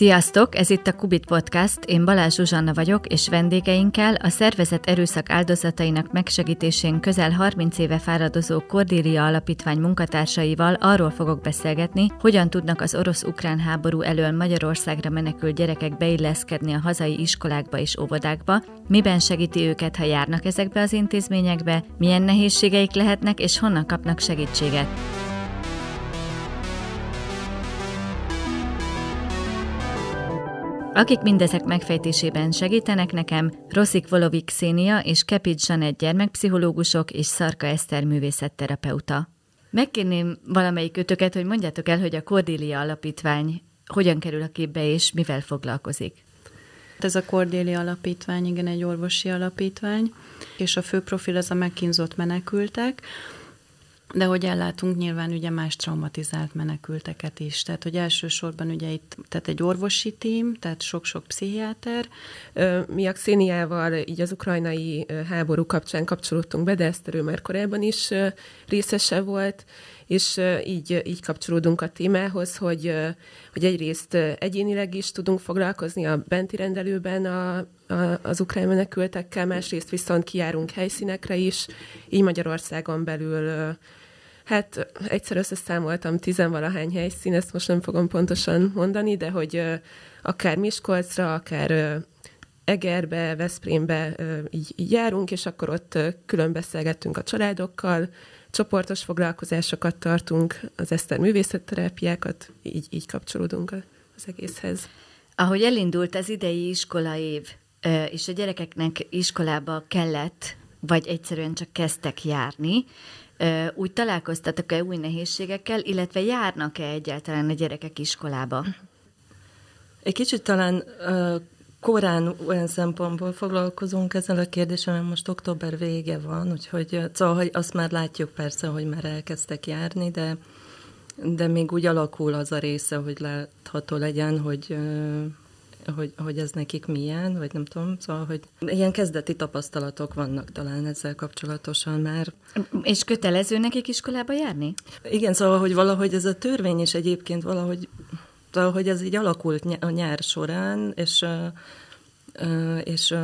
Sziasztok, ez itt a Kubit Podcast, én Balázs Zsuzsanna vagyok, és vendégeinkkel a szervezet erőszak áldozatainak megsegítésén közel 30 éve fáradozó Kordélia Alapítvány munkatársaival arról fogok beszélgetni, hogyan tudnak az orosz-ukrán háború elől Magyarországra menekült gyerekek beilleszkedni a hazai iskolákba és óvodákba, miben segíti őket, ha járnak ezekbe az intézményekbe, milyen nehézségeik lehetnek és honnan kapnak segítséget. Akik mindezek megfejtésében segítenek nekem, Roszik Volovik Xénia és Kepit Zsanett gyermekpszichológusok és Szarka Eszter művészetterapeuta. Megkérném valamelyik kötöket, hogy mondjátok el, hogy a Kordélia Alapítvány hogyan kerül a képbe és mivel foglalkozik. Ez a Kordélia Alapítvány, igen, egy orvosi alapítvány, és a fő profil az a megkínzott menekültek, de hogy ellátunk nyilván ugye más traumatizált menekülteket is. Tehát, hogy elsősorban ugye itt, tehát egy orvosi tím, tehát sok-sok pszichiáter. Mi a Xéniával így az ukrajnai háború kapcsán kapcsolódtunk be, de Eszterő már korábban is részese volt, és így, így kapcsolódunk a témához, hogy, hogy egyrészt egyénileg is tudunk foglalkozni a benti rendelőben a, az ukrán menekültekkel, másrészt viszont kijárunk helyszínekre is, így Magyarországon belül Hát egyszer összeszámoltam tizenvalahány helyszín, ezt most nem fogom pontosan mondani, de hogy akár Miskolcra, akár Egerbe, Veszprémbe így, így járunk, és akkor ott külön beszélgettünk a családokkal, csoportos foglalkozásokat tartunk, az Eszter művészetterápiákat, így, így kapcsolódunk az egészhez. Ahogy elindult az idei iskolaév, és a gyerekeknek iskolába kellett, vagy egyszerűen csak kezdtek járni, úgy találkoztatok-e új nehézségekkel, illetve járnak-e egyáltalán a gyerekek iskolába? Egy kicsit talán korán olyan szempontból foglalkozunk ezzel a kérdéssel, mert most október vége van, úgyhogy szóval, hogy azt már látjuk persze, hogy már elkezdtek járni, de, de még úgy alakul az a része, hogy látható legyen, hogy hogy, hogy ez nekik milyen, vagy nem tudom, szóval, hogy ilyen kezdeti tapasztalatok vannak talán ezzel kapcsolatosan már. És kötelező nekik iskolába járni? Igen, szóval, hogy valahogy ez a törvény is egyébként valahogy, szóval, hogy ez így alakult a nyár során, és és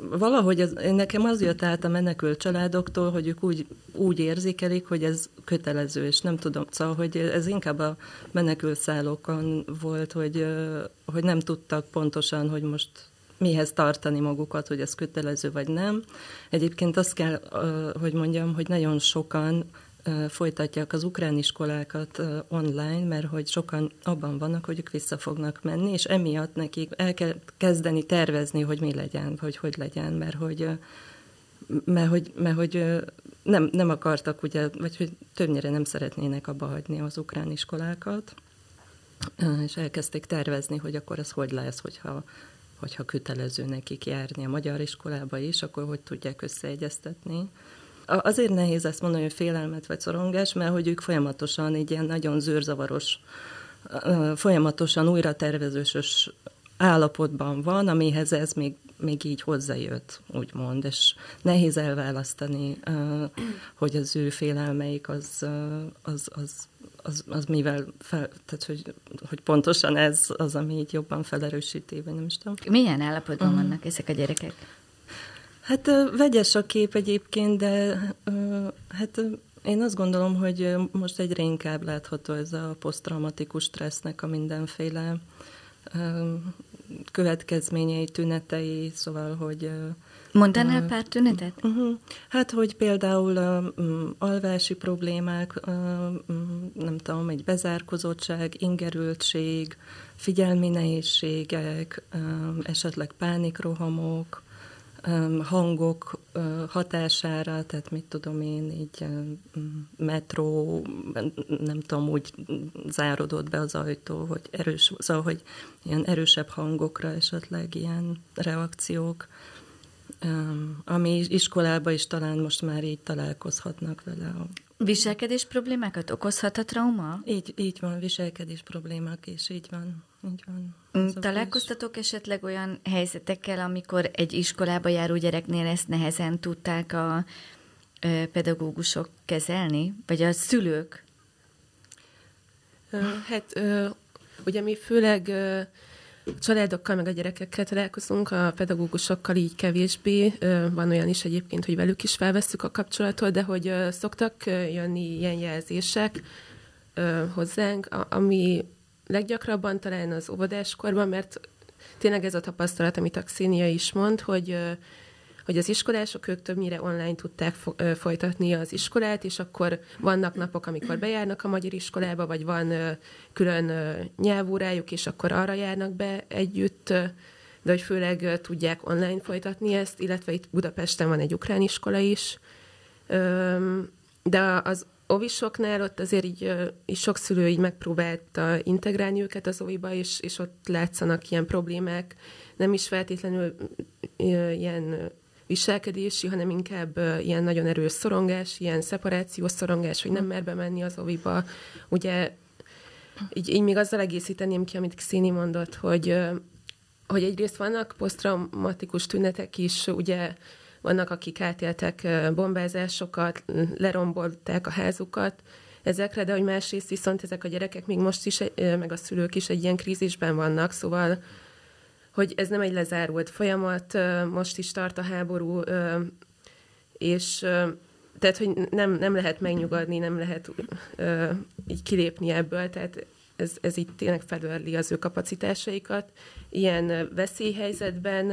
valahogy az, nekem az jött át a menekült családoktól, hogy ők úgy, úgy érzékelik, hogy ez kötelező, és nem tudom, szóval, hogy ez inkább a menekült szállókon volt, hogy, hogy nem tudtak pontosan, hogy most mihez tartani magukat, hogy ez kötelező vagy nem. Egyébként azt kell, hogy mondjam, hogy nagyon sokan folytatják az ukrán iskolákat online, mert hogy sokan abban vannak, hogy ők vissza fognak menni, és emiatt nekik el kell kezdeni tervezni, hogy mi legyen, vagy hogy legyen, mert hogy mert hogy, mert hogy nem, nem akartak, ugye, vagy hogy többnyire nem szeretnének abba hagyni az ukrán iskolákat, és elkezdték tervezni, hogy akkor ez hogy lesz, hogyha, hogyha kötelező nekik járni a magyar iskolába is, akkor hogy tudják összeegyeztetni. Azért nehéz ezt mondani, hogy félelmet vagy szorongás, mert hogy ők folyamatosan egy ilyen nagyon zűrzavaros, folyamatosan újra tervezősös állapotban van, amihez ez még, még így hozzájött, úgymond, és nehéz elválasztani, hogy az ő félelmeik az, az, az, az, az mivel, fel, tehát hogy, hogy pontosan ez az, ami így jobban felerősíti, vagy nem is tudom. Milyen állapotban uh-huh. vannak ezek a gyerekek? Hát vegyes a kép egyébként, de hát én azt gondolom, hogy most egyre inkább látható ez a posztraumatikus stressznek a mindenféle következményei, tünetei, szóval, hogy... Mondanál uh, pár tünetet? Uh-huh. Hát, hogy például uh, alvási problémák, uh, nem tudom, egy bezárkozottság, ingerültség, figyelmi nehézségek, uh, esetleg pánikrohamok, hangok hatására, tehát mit tudom én, így metró, nem tudom, úgy zárodott be az ajtó, hogy erős, szóval, hogy ilyen erősebb hangokra esetleg ilyen reakciók, ami iskolában is talán most már így találkozhatnak vele. Viselkedés problémákat okozhat a trauma? Így, így van, viselkedés problémák, és így van. Így van. Mm, találkoztatok esetleg olyan helyzetekkel, amikor egy iskolába járó gyereknél ezt nehezen tudták a pedagógusok kezelni, vagy a szülők? Hát Ugye mi főleg a családokkal, meg a gyerekekkel találkozunk, a pedagógusokkal így kevésbé. Van olyan is egyébként, hogy velük is felvesszük a kapcsolatot, de hogy szoktak jönni ilyen jelzések hozzánk, ami leggyakrabban talán az óvodáskorban, mert tényleg ez a tapasztalat, amit a Xénia is mond, hogy hogy az iskolások ők többnyire online tudták folytatni az iskolát, és akkor vannak napok, amikor bejárnak a magyar iskolába, vagy van külön nyelvórájuk, és akkor arra járnak be együtt, de hogy főleg tudják online folytatni ezt, illetve itt Budapesten van egy ukrán iskola is, de az ovisoknál ott azért így, így sok szülő így megpróbálta integrálni őket az oviba, és, és ott látszanak ilyen problémák, nem is feltétlenül ilyen viselkedési, hanem inkább ilyen nagyon erős szorongás, ilyen szeparációs szorongás, hogy nem mer bemenni az oviba. Ugye így, így még azzal egészíteném ki, amit Xini mondott, hogy, hogy egyrészt vannak posztraumatikus tünetek is, ugye vannak, akik átéltek bombázásokat, lerombolták a házukat, ezekre, de hogy másrészt viszont ezek a gyerekek még most is, meg a szülők is egy ilyen krízisben vannak, szóval hogy ez nem egy lezárult folyamat, most is tart a háború, és tehát, hogy nem, nem lehet megnyugodni, nem lehet így kilépni ebből, tehát ez, ez itt tényleg felörli az ő kapacitásaikat. Ilyen veszélyhelyzetben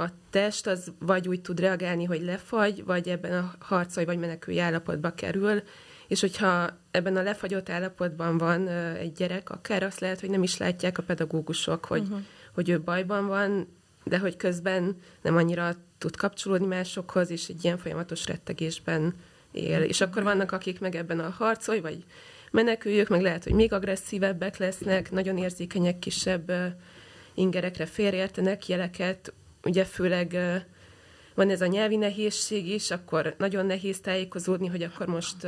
a test az vagy úgy tud reagálni, hogy lefagy, vagy ebben a harcolj vagy menekülj állapotba kerül, és hogyha ebben a lefagyott állapotban van egy gyerek, akár azt lehet, hogy nem is látják a pedagógusok, hogy uh-huh hogy ő bajban van, de hogy közben nem annyira tud kapcsolódni másokhoz, és egy ilyen folyamatos rettegésben él. És akkor vannak, akik meg ebben a harcolj, vagy meneküljük, meg lehet, hogy még agresszívebbek lesznek, nagyon érzékenyek, kisebb ingerekre félreértenek jeleket, ugye főleg van ez a nyelvi nehézség is, akkor nagyon nehéz tájékozódni, hogy akkor most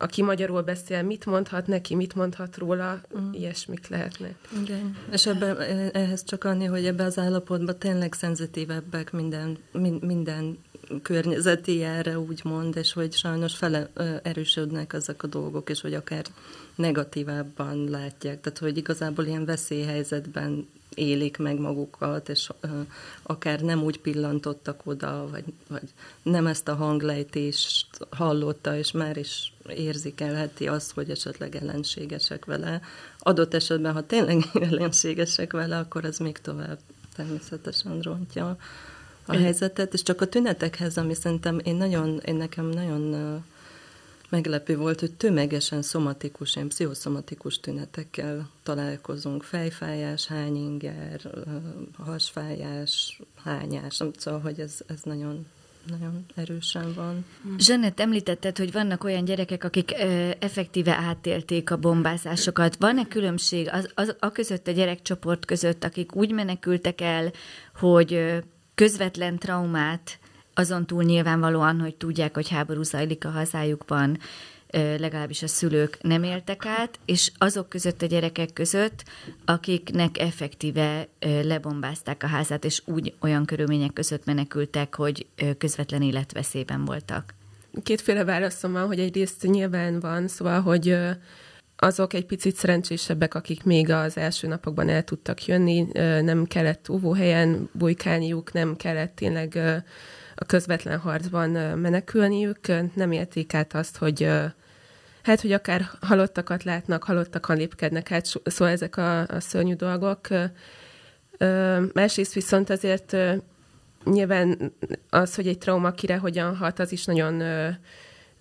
aki magyarul beszél, mit mondhat neki, mit mondhat róla, uh-huh. ilyesmik lehetnek. Igen. És ebben, ehhez csak annyi, hogy ebben az állapotban tényleg szenzitívebbek minden, minden környezeti jelre, úgymond, és hogy sajnos fele erősödnek ezek a dolgok, és hogy akár negatívábban látják. Tehát, hogy igazából ilyen veszélyhelyzetben élik meg magukat, és akár nem úgy pillantottak oda, vagy, vagy nem ezt a hanglejtést hallotta, és már is érzékelheti azt, hogy esetleg ellenségesek vele. Adott esetben, ha tényleg ellenségesek vele, akkor ez még tovább természetesen rontja a helyzetet, és csak a tünetekhez, ami szerintem én nagyon, én nekem nagyon meglepő volt, hogy tömegesen szomatikus, ilyen pszichoszomatikus tünetekkel találkozunk. Fejfájás, hányinger, hasfájás, hányás. Szóval, hogy ez, ez nagyon nagyon erősen van. Zsanett, említetted, hogy vannak olyan gyerekek, akik ö, effektíve átélték a bombázásokat. Van-e különbség az, az, a között, a gyerekcsoport között, akik úgy menekültek el, hogy ö, közvetlen traumát azon túl nyilvánvalóan, hogy tudják, hogy háború zajlik a hazájukban, legalábbis a szülők nem éltek át, és azok között a gyerekek között, akiknek effektíve lebombázták a házát, és úgy olyan körülmények között menekültek, hogy közvetlen életveszélyben voltak. Kétféle válaszom van, hogy egyrészt nyilván van, szóval, hogy azok egy picit szerencsésebbek, akik még az első napokban el tudtak jönni, nem kellett óvóhelyen bujkálniuk, nem kellett tényleg a közvetlen harcban menekülniük, nem élték át azt, hogy hát, hogy akár halottakat látnak, halottakon lépkednek hát, szóval ezek a, a szörnyű dolgok. Másrészt viszont azért nyilván az, hogy egy trauma kire hogyan hat, az is nagyon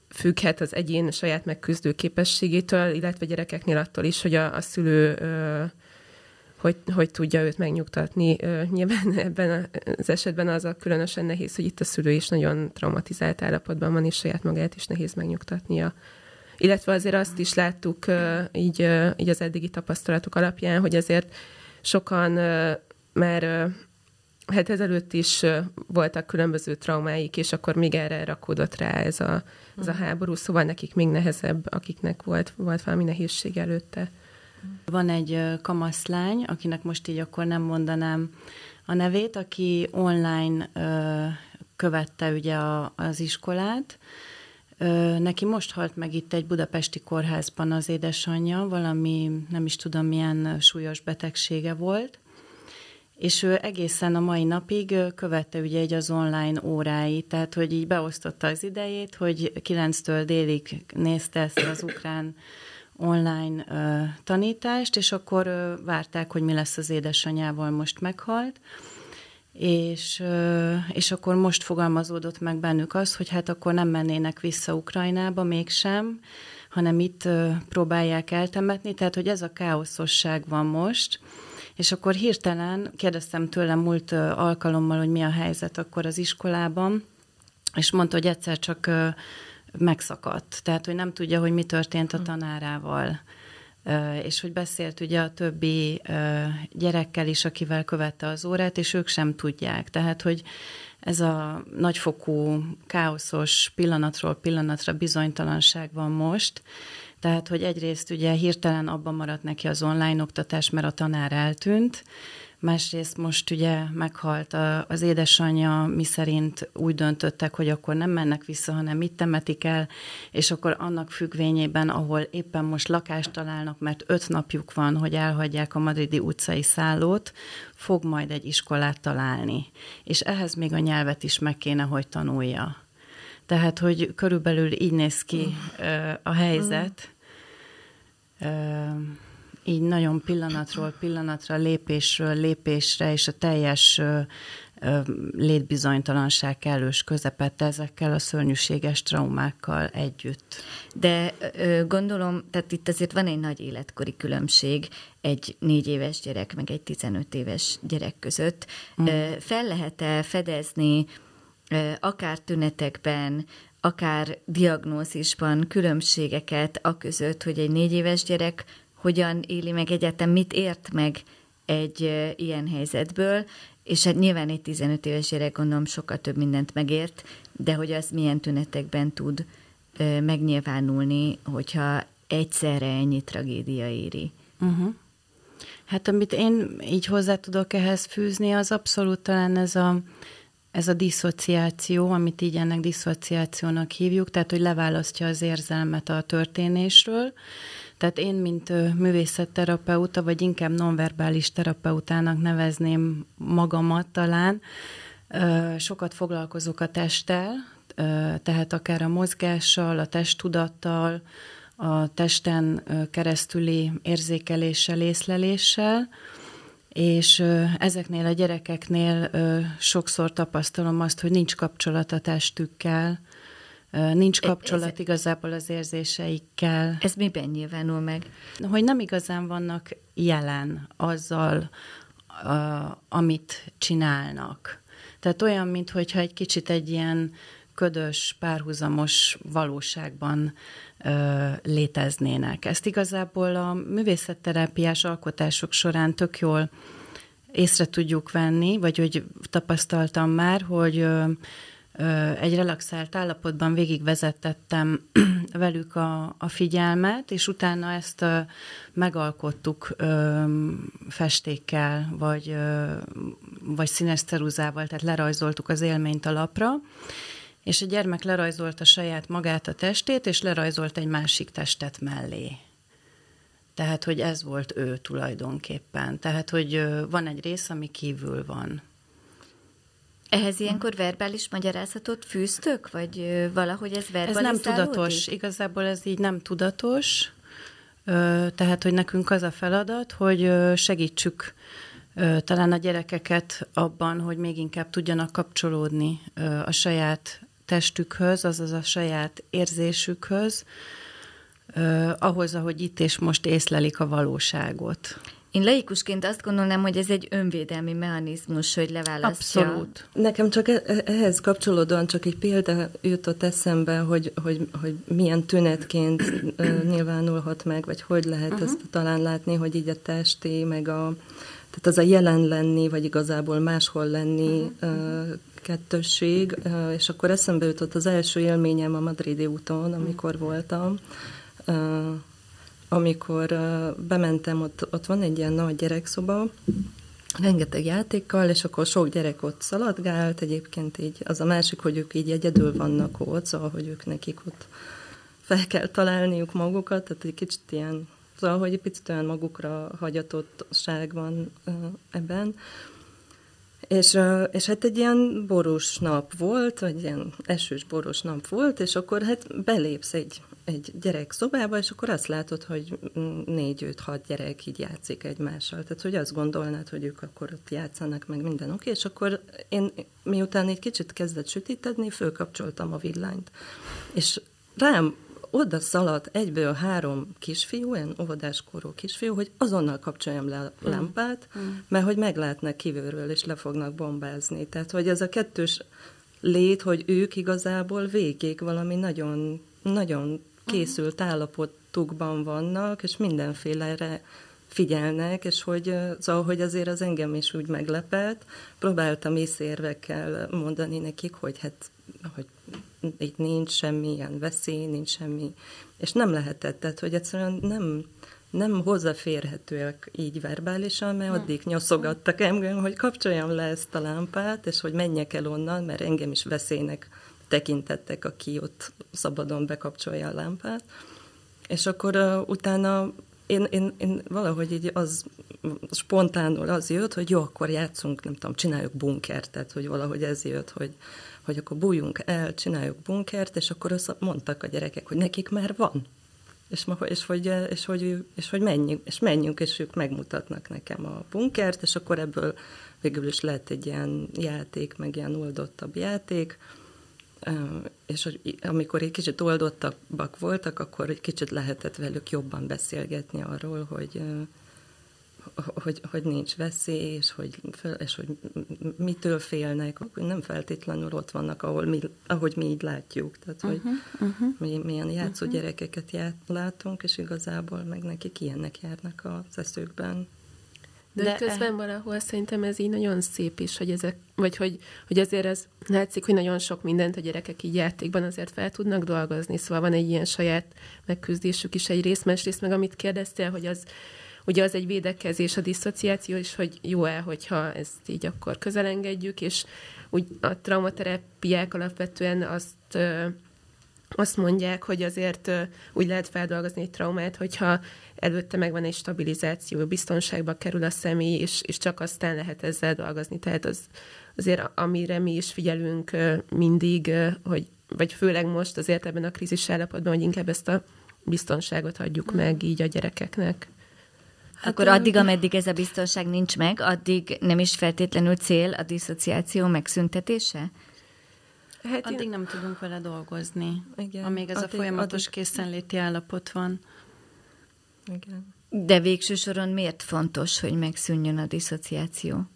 függhet az egyén saját megküzdő képességétől, illetve gyerekeknél attól is, hogy a, a szülő hogy, hogy tudja őt megnyugtatni. Nyilván ebben az esetben az a különösen nehéz, hogy itt a szülő is nagyon traumatizált állapotban van, és saját magát is nehéz megnyugtatnia. Illetve azért azt is láttuk így, így az eddigi tapasztalatok alapján, hogy azért sokan már hát ezelőtt is voltak különböző traumáik, és akkor még erre rakódott rá ez a, ez a háború, szóval nekik még nehezebb, akiknek volt, volt valami nehézség előtte. Van egy kamaszlány, akinek most így akkor nem mondanám a nevét, aki online ö, követte ugye a, az iskolát, neki most halt meg itt egy budapesti kórházban az édesanyja, valami nem is tudom milyen súlyos betegsége volt, és ő egészen a mai napig követte ugye egy az online óráit, tehát hogy így beosztotta az idejét, hogy 9-től délig nézte ezt az ukrán online uh, tanítást, és akkor uh, várták, hogy mi lesz az édesanyával, most meghalt. És, uh, és akkor most fogalmazódott meg bennük az, hogy hát akkor nem mennének vissza Ukrajnába mégsem, hanem itt uh, próbálják eltemetni, tehát hogy ez a káoszosság van most, és akkor hirtelen kérdeztem tőle múlt uh, alkalommal, hogy mi a helyzet akkor az iskolában, és mondta, hogy egyszer csak uh, megszakadt. Tehát, hogy nem tudja, hogy mi történt a hm. tanárával. És hogy beszélt ugye a többi gyerekkel is, akivel követte az órát, és ők sem tudják. Tehát, hogy ez a nagyfokú, káoszos pillanatról pillanatra bizonytalanság van most, tehát, hogy egyrészt ugye hirtelen abban maradt neki az online oktatás, mert a tanár eltűnt, Másrészt most ugye meghalt a, az édesanyja, mi szerint úgy döntöttek, hogy akkor nem mennek vissza, hanem itt temetik el, és akkor annak függvényében, ahol éppen most lakást találnak, mert öt napjuk van, hogy elhagyják a madridi utcai szállót, fog majd egy iskolát találni. És ehhez még a nyelvet is meg kéne, hogy tanulja. Tehát, hogy körülbelül így néz ki uh, a helyzet. Uh, így nagyon pillanatról pillanatra, lépésről lépésre, és a teljes létbizonytalanság kellős közepette ezekkel a szörnyűséges traumákkal együtt. De gondolom, tehát itt azért van egy nagy életkori különbség egy négy éves gyerek, meg egy 15 éves gyerek között. Mm. Fel lehet-e fedezni akár tünetekben, akár diagnózisban különbségeket a között, hogy egy négy éves gyerek hogyan éli meg egyetem, mit ért meg egy ilyen helyzetből, és hát nyilván egy 15 éves gyerek gondolom sokkal több mindent megért, de hogy az milyen tünetekben tud megnyilvánulni, hogyha egyszerre ennyi tragédia éri. Uh-huh. Hát amit én így hozzá tudok ehhez fűzni, az abszolút talán ez a, ez a diszociáció, amit így ennek diszociációnak hívjuk, tehát hogy leválasztja az érzelmet a történésről, tehát én, mint művészetterapeuta, vagy inkább nonverbális terapeutának nevezném magamat talán, sokat foglalkozok a testtel, tehát akár a mozgással, a testtudattal, a testen keresztüli érzékeléssel, észleléssel, és ezeknél a gyerekeknél sokszor tapasztalom azt, hogy nincs kapcsolat a testükkel, Nincs kapcsolat ez, igazából az érzéseikkel. Ez miben nyilvánul meg? Hogy nem igazán vannak jelen azzal, amit csinálnak. Tehát olyan, mintha egy kicsit egy ilyen ködös, párhuzamos valóságban ö, léteznének. Ezt igazából a művészetterápiás alkotások során tök jól észre tudjuk venni, vagy hogy tapasztaltam már, hogy ö, egy relaxált állapotban végigvezettettem velük a, a figyelmet, és utána ezt megalkottuk festékkel, vagy, vagy színes ceruzával, tehát lerajzoltuk az élményt a lapra, és a gyermek lerajzolta saját magát a testét, és lerajzolt egy másik testet mellé. Tehát, hogy ez volt ő tulajdonképpen. Tehát, hogy van egy rész, ami kívül van. Ehhez ilyenkor verbális magyarázatot fűztök, vagy valahogy ez verbalizálódik? Ez nem tudatos, igazából ez így nem tudatos, tehát, hogy nekünk az a feladat, hogy segítsük talán a gyerekeket abban, hogy még inkább tudjanak kapcsolódni a saját testükhöz, azaz a saját érzésükhöz, ahhoz, ahogy itt és most észlelik a valóságot. Én laikusként azt gondolnám, hogy ez egy önvédelmi mechanizmus, hogy leválasztja. Abszolút. Nekem csak e- e- ehhez kapcsolódóan csak egy példa jutott eszembe, hogy, hogy, hogy milyen tünetként nyilvánulhat meg, vagy hogy lehet uh-huh. ezt talán látni, hogy így a testi, meg a, tehát az a jelen lenni, vagy igazából máshol lenni uh-huh. kettősség, és akkor eszembe jutott az első élményem a Madridi úton, amikor voltam, amikor bementem, ott, ott van egy ilyen nagy gyerekszoba, rengeteg játékkal, és akkor sok gyerek ott szaladgált, egyébként így az a másik, hogy ők így egyedül vannak ott, szóval, hogy ők nekik ott fel kell találniuk magukat, tehát egy kicsit ilyen, szóval, hogy egy picit olyan magukra hagyatottság van ebben. És, és hát egy ilyen borús nap volt, vagy ilyen esős borús nap volt, és akkor hát belépsz egy, egy gyerek szobába, és akkor azt látod, hogy négy, öt, hat gyerek így játszik egymással. Tehát, hogy azt gondolnád, hogy ők akkor ott játszanak, meg minden oké, és akkor én miután egy kicsit kezdett sütítedni, fölkapcsoltam a villanyt. És rám oda szaladt egyből három kisfiú, olyan óvodáskorú kisfiú, hogy azonnal kapcsoljam le a mm. lámpát, mm. mert hogy meglátnak kívülről, és le fognak bombázni. Tehát, hogy ez a kettős lét, hogy ők igazából végig valami nagyon, nagyon készült állapotukban vannak, és mindenfélere figyelnek, és hogy, szóval, hogy azért az engem is úgy meglepett. Próbáltam észérvekkel mondani nekik, hogy hát hogy itt nincs semmilyen veszély, nincs semmi, és nem lehetett, tehát hogy egyszerűen nem, nem hozzáférhetőek így verbálisan, mert addig nyoszogattak engem, hogy kapcsoljam le ezt a lámpát, és hogy menjek el onnan, mert engem is veszélynek tekintettek, aki ott szabadon bekapcsolja a lámpát. És akkor uh, utána én, én, én valahogy így az spontánul az jött, hogy jó, akkor játszunk, nem tudom, csináljuk bunkert, tehát hogy valahogy ez jött, hogy, hogy akkor bújjunk el, csináljuk bunkert, és akkor azt mondtak a gyerekek, hogy nekik már van. És, és, hogy, és, hogy, és hogy menjünk, és menjünk, és ők megmutatnak nekem a bunkert, és akkor ebből végül is lett egy ilyen játék, meg ilyen oldottabb játék, és hogy amikor egy kicsit oldottabbak voltak, akkor egy kicsit lehetett velük jobban beszélgetni arról, hogy, hogy, hogy nincs veszély, és hogy, és hogy mitől félnek, nem feltétlenül ott vannak, ahol mi, ahogy mi így látjuk. Tehát, hogy uh-huh, uh-huh. mi milyen játszó uh-huh. gyerekeket ját, látunk, és igazából meg nekik ilyenek járnak az eszükben. De, De közben e... valahol szerintem ez így nagyon szép is, hogy ezek, vagy hogy, hogy azért ez látszik, hogy nagyon sok mindent a gyerekek így játékban azért fel tudnak dolgozni, szóval van egy ilyen saját megküzdésük is egy rész, másrészt meg amit kérdeztél, hogy az ugye az egy védekezés, a diszociáció is, hogy jó-e, hogyha ezt így akkor közelengedjük, és úgy a traumaterápiák alapvetően azt azt mondják, hogy azért úgy lehet feldolgozni egy traumát, hogyha előtte megvan egy stabilizáció, biztonságba kerül a személy, és, és csak aztán lehet ezzel dolgozni. Tehát az, azért amire mi is figyelünk mindig, hogy, vagy főleg most azért ebben a krízis állapotban, hogy inkább ezt a biztonságot adjuk mm. meg így a gyerekeknek. Hát Akkor addig, ameddig ez a biztonság nincs meg, addig nem is feltétlenül cél a diszociáció megszüntetése? Hát addig én... nem tudunk vele dolgozni, Igen. amíg ez addig, a folyamatos addig... készenléti állapot van. Igen. De végső soron miért fontos, hogy megszűnjön a diszociáció?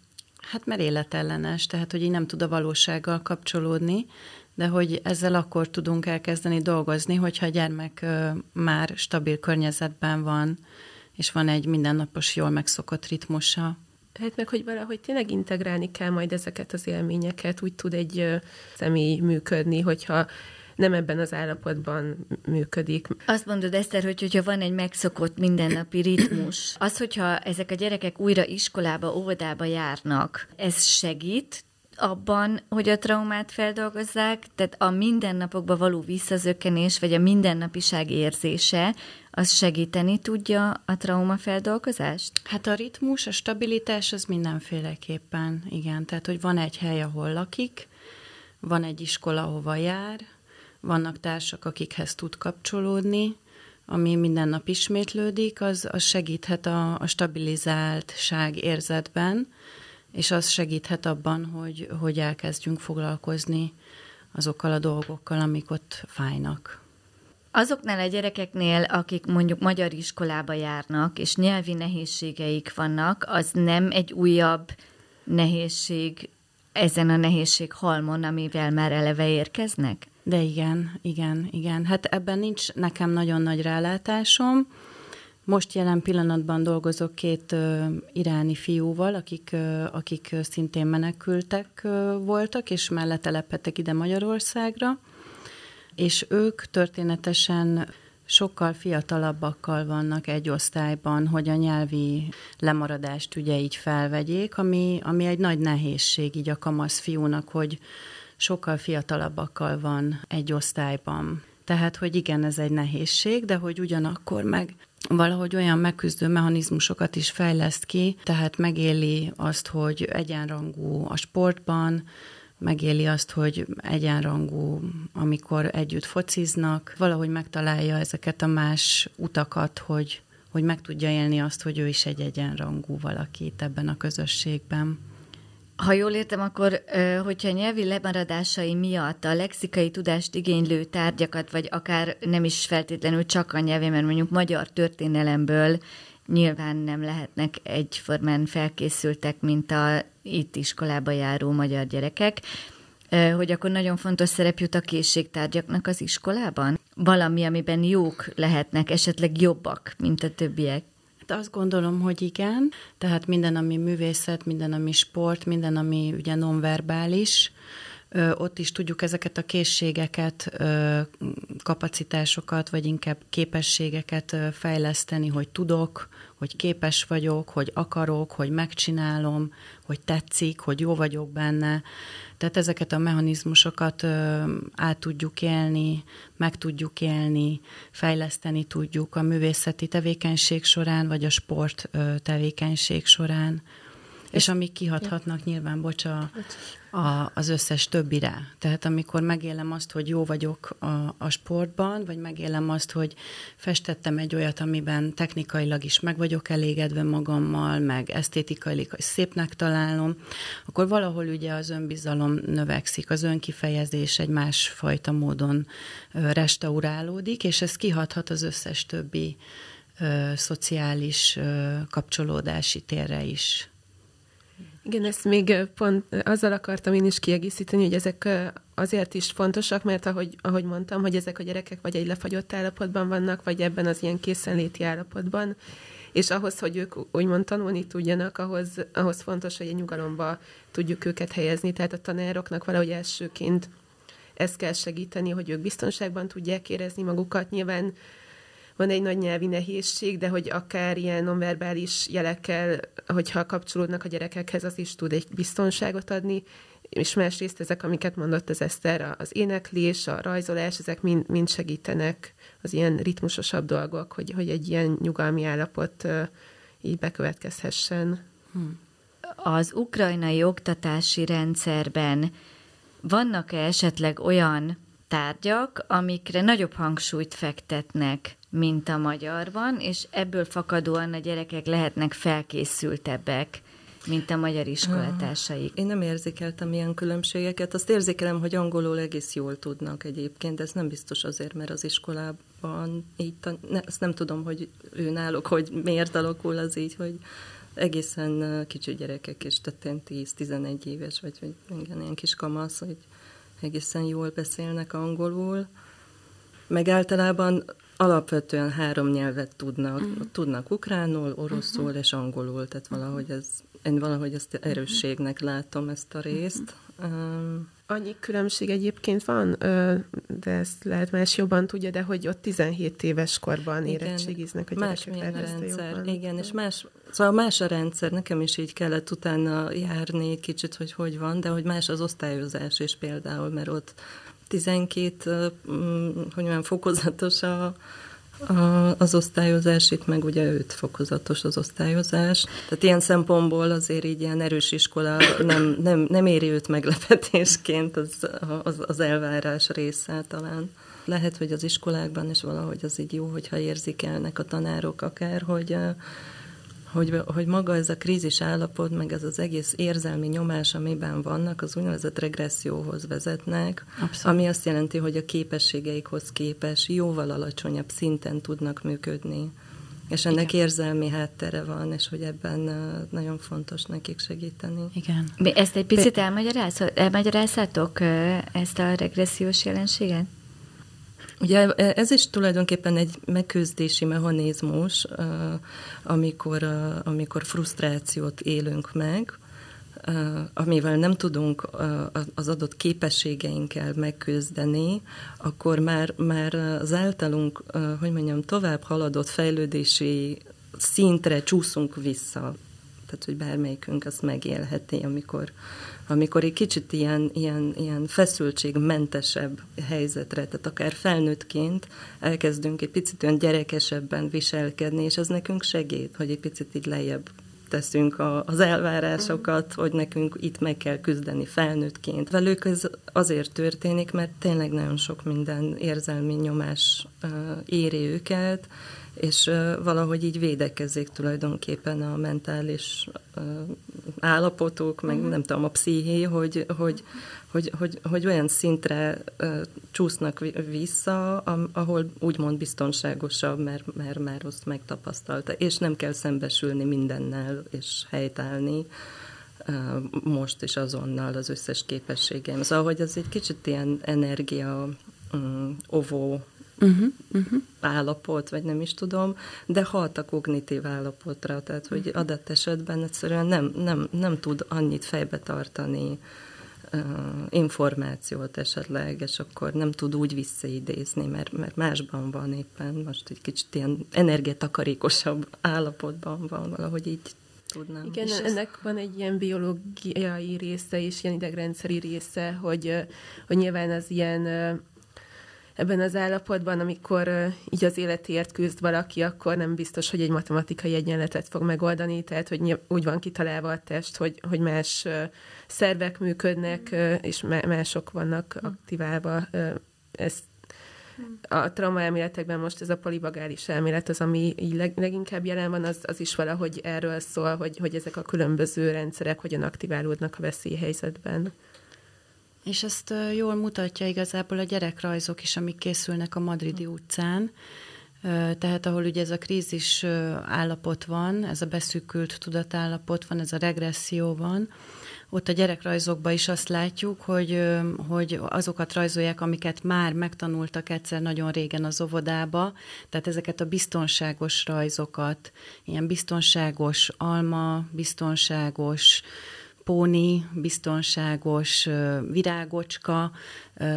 Hát mert életellenes, tehát hogy így nem tud a valósággal kapcsolódni, de hogy ezzel akkor tudunk elkezdeni dolgozni, hogyha a gyermek már stabil környezetben van, és van egy mindennapos, jól megszokott ritmusa. Hát meg, hogy valahogy tényleg integrálni kell majd ezeket az élményeket, úgy tud egy személy működni, hogyha nem ebben az állapotban működik. Azt mondod, Eszter, hogy hogyha van egy megszokott mindennapi ritmus, az, hogyha ezek a gyerekek újra iskolába, óvodába járnak, ez segít abban, hogy a traumát feldolgozzák, tehát a mindennapokba való visszazökkenés, vagy a mindennapiság érzése, az segíteni tudja a traumafeldolgozást? Hát a ritmus, a stabilitás az mindenféleképpen, igen. Tehát, hogy van egy hely, ahol lakik, van egy iskola, ahova jár, vannak társak, akikhez tud kapcsolódni, ami minden nap ismétlődik, az, az segíthet a, a stabilizáltság érzetben, és az segíthet abban, hogy, hogy elkezdjünk foglalkozni azokkal a dolgokkal, amik ott fájnak. Azoknál a gyerekeknél, akik mondjuk magyar iskolába járnak, és nyelvi nehézségeik vannak, az nem egy újabb nehézség ezen a nehézség halmon, amivel már eleve érkeznek? De igen, igen, igen. Hát ebben nincs nekem nagyon nagy rálátásom. Most jelen pillanatban dolgozok két uh, iráni fiúval, akik, uh, akik szintén menekültek uh, voltak, és mellett telepedtek ide Magyarországra, és ők történetesen sokkal fiatalabbakkal vannak egy osztályban, hogy a nyelvi lemaradást ugye így felvegyék, ami, ami egy nagy nehézség így a kamasz fiúnak, hogy sokkal fiatalabbakkal van egy osztályban. Tehát, hogy igen, ez egy nehézség, de hogy ugyanakkor meg valahogy olyan megküzdő mechanizmusokat is fejleszt ki, tehát megéli azt, hogy egyenrangú a sportban, megéli azt, hogy egyenrangú, amikor együtt fociznak, valahogy megtalálja ezeket a más utakat, hogy, hogy meg tudja élni azt, hogy ő is egy egyenrangú valaki ebben a közösségben. Ha jól értem, akkor hogyha nyelvi lemaradásai miatt a lexikai tudást igénylő tárgyakat, vagy akár nem is feltétlenül csak a nyelvi, mert mondjuk magyar történelemből nyilván nem lehetnek egyformán felkészültek, mint a itt iskolába járó magyar gyerekek, hogy akkor nagyon fontos szerep jut a készségtárgyaknak az iskolában? Valami, amiben jók lehetnek, esetleg jobbak, mint a többiek? Hát azt gondolom, hogy igen. Tehát minden, ami művészet, minden, ami sport, minden, ami ugye nonverbális, ott is tudjuk ezeket a készségeket, kapacitásokat, vagy inkább képességeket fejleszteni, hogy tudok, hogy képes vagyok, hogy akarok, hogy megcsinálom, hogy tetszik, hogy jó vagyok benne. Tehát ezeket a mechanizmusokat át tudjuk élni, meg tudjuk élni, fejleszteni tudjuk a művészeti tevékenység során, vagy a sport tevékenység során. És amik kihathatnak nyilván, bocsa, a, az összes többire. Tehát amikor megélem azt, hogy jó vagyok a, a sportban, vagy megélem azt, hogy festettem egy olyat, amiben technikailag is meg vagyok elégedve magammal, meg esztétikailag szépnek találom, akkor valahol ugye az önbizalom növekszik, az önkifejezés egy másfajta módon restaurálódik, és ez kihathat az összes többi ö, szociális ö, kapcsolódási térre is. Igen, ezt még pont azzal akartam én is kiegészíteni, hogy ezek azért is fontosak, mert ahogy, ahogy mondtam, hogy ezek a gyerekek vagy egy lefagyott állapotban vannak, vagy ebben az ilyen készenléti állapotban, és ahhoz, hogy ők úgymond tanulni tudjanak, ahhoz, ahhoz fontos, hogy egy nyugalomba tudjuk őket helyezni. Tehát a tanároknak valahogy elsőként ezt kell segíteni, hogy ők biztonságban tudják érezni magukat. Nyilván van egy nagy nyelvi nehézség, de hogy akár ilyen nonverbális jelekkel, hogyha kapcsolódnak a gyerekekhez, az is tud egy biztonságot adni, és másrészt ezek, amiket mondott az Eszter, az éneklés, a rajzolás, ezek mind, mind segítenek az ilyen ritmusosabb dolgok, hogy, hogy egy ilyen nyugalmi állapot így bekövetkezhessen. Hmm. Az ukrajnai oktatási rendszerben vannak-e esetleg olyan tárgyak, amikre nagyobb hangsúlyt fektetnek, mint a magyarban, és ebből fakadóan a gyerekek lehetnek felkészültebbek, mint a magyar iskolatársaik. Én nem érzékeltem ilyen különbségeket. Azt érzékelem, hogy angolul egész jól tudnak egyébként, de ez nem biztos azért, mert az iskolában így, ne, ezt nem tudom, hogy ő náluk, hogy miért alakul az így, hogy egészen kicsi gyerekek, és tehát 10-11 éves, vagy, vagy igen, ilyen kis kamasz, hogy egészen jól beszélnek angolul. Meg általában alapvetően három nyelvet tudnak. Uh-huh. Tudnak ukránul, oroszul uh-huh. és angolul, tehát valahogy ez, én valahogy ezt erősségnek látom ezt a részt. Uh-huh. Um, Annyi különbség egyébként van, de ezt lehet más jobban tudja, de hogy ott 17 éves korban érettségiznek a más gyerekek. Más a rendszer, jobban. igen, és más, szóval más a rendszer, nekem is így kellett utána járni kicsit, hogy hogy van, de hogy más az osztályozás is például, mert ott 12, hogy mondjam, fokozatos a, a, az osztályozás, itt meg ugye 5 fokozatos az osztályozás. Tehát ilyen szempontból azért így ilyen erős iskola nem, nem, nem éri őt meglepetésként az, az, az elvárás része talán. Lehet, hogy az iskolákban is valahogy az így jó, hogyha érzékelnek a tanárok akár, hogy hogy, hogy maga ez a krízis állapot, meg ez az egész érzelmi nyomás, amiben vannak, az úgynevezett regresszióhoz vezetnek, Abszolút. ami azt jelenti, hogy a képességeikhoz képes jóval alacsonyabb szinten tudnak működni. És ennek Igen. érzelmi háttere van, és hogy ebben nagyon fontos nekik segíteni. Igen. Ezt egy picit elmagyarázhatok, ezt a regressziós jelenséget? Ugye ez is tulajdonképpen egy megküzdési mechanizmus, amikor, amikor frusztrációt élünk meg, amivel nem tudunk az adott képességeinkkel megküzdeni, akkor már, már az általunk, hogy mondjam, tovább haladott fejlődési szintre csúszunk vissza. Tehát, hogy bármelyikünk azt megélheti, amikor, amikor egy kicsit ilyen, ilyen, ilyen feszültségmentesebb helyzetre, tehát akár felnőttként elkezdünk egy picit olyan gyerekesebben viselkedni, és ez nekünk segít, hogy egy picit így lejjebb teszünk az elvárásokat, hogy nekünk itt meg kell küzdeni felnőttként. Velük ez azért történik, mert tényleg nagyon sok minden érzelmi nyomás éri őket, és valahogy így védekezik tulajdonképpen a mentális állapotuk, meg uh-huh. nem tudom, a psziché, hogy, hogy, hogy, hogy, hogy olyan szintre csúsznak vissza, ahol úgymond biztonságosabb, mert, mert már azt megtapasztalta, és nem kell szembesülni mindennel, és helytállni most is azonnal az összes képességeim. Szóval, hogy ez egy kicsit ilyen energia um, ovó uh-huh, uh-huh. állapot, vagy nem is tudom, de halt a kognitív állapotra, tehát hogy uh-huh. adat esetben egyszerűen nem, nem, nem tud annyit fejbe tartani uh, információt esetleg, és akkor nem tud úgy visszaidézni, mert, mert másban van éppen, most egy kicsit ilyen energiatakarékosabb állapotban van, valahogy így tudnám. Igen, és ennek ez... van egy ilyen biológiai része és ilyen idegrendszeri része, hogy, hogy nyilván az ilyen ebben az állapotban, amikor így az életért küzd valaki, akkor nem biztos, hogy egy matematikai egyenletet fog megoldani, tehát hogy úgy van kitalálva a test, hogy, hogy más szervek működnek, és mások vannak aktiválva. Ez a trauma elméletekben most ez a polivagális elmélet az, ami így leg, leginkább jelen van, az, az is valahogy erről szól, hogy, hogy ezek a különböző rendszerek hogyan aktiválódnak a veszélyhelyzetben. És ezt jól mutatja igazából a gyerekrajzok is, amik készülnek a Madridi utcán. Tehát ahol ugye ez a krízis állapot van, ez a beszűkült tudatállapot van, ez a regresszió van, ott a gyerekrajzokban is azt látjuk, hogy, hogy azokat rajzolják, amiket már megtanultak egyszer nagyon régen az óvodába, tehát ezeket a biztonságos rajzokat, ilyen biztonságos alma, biztonságos póni, biztonságos virágocska,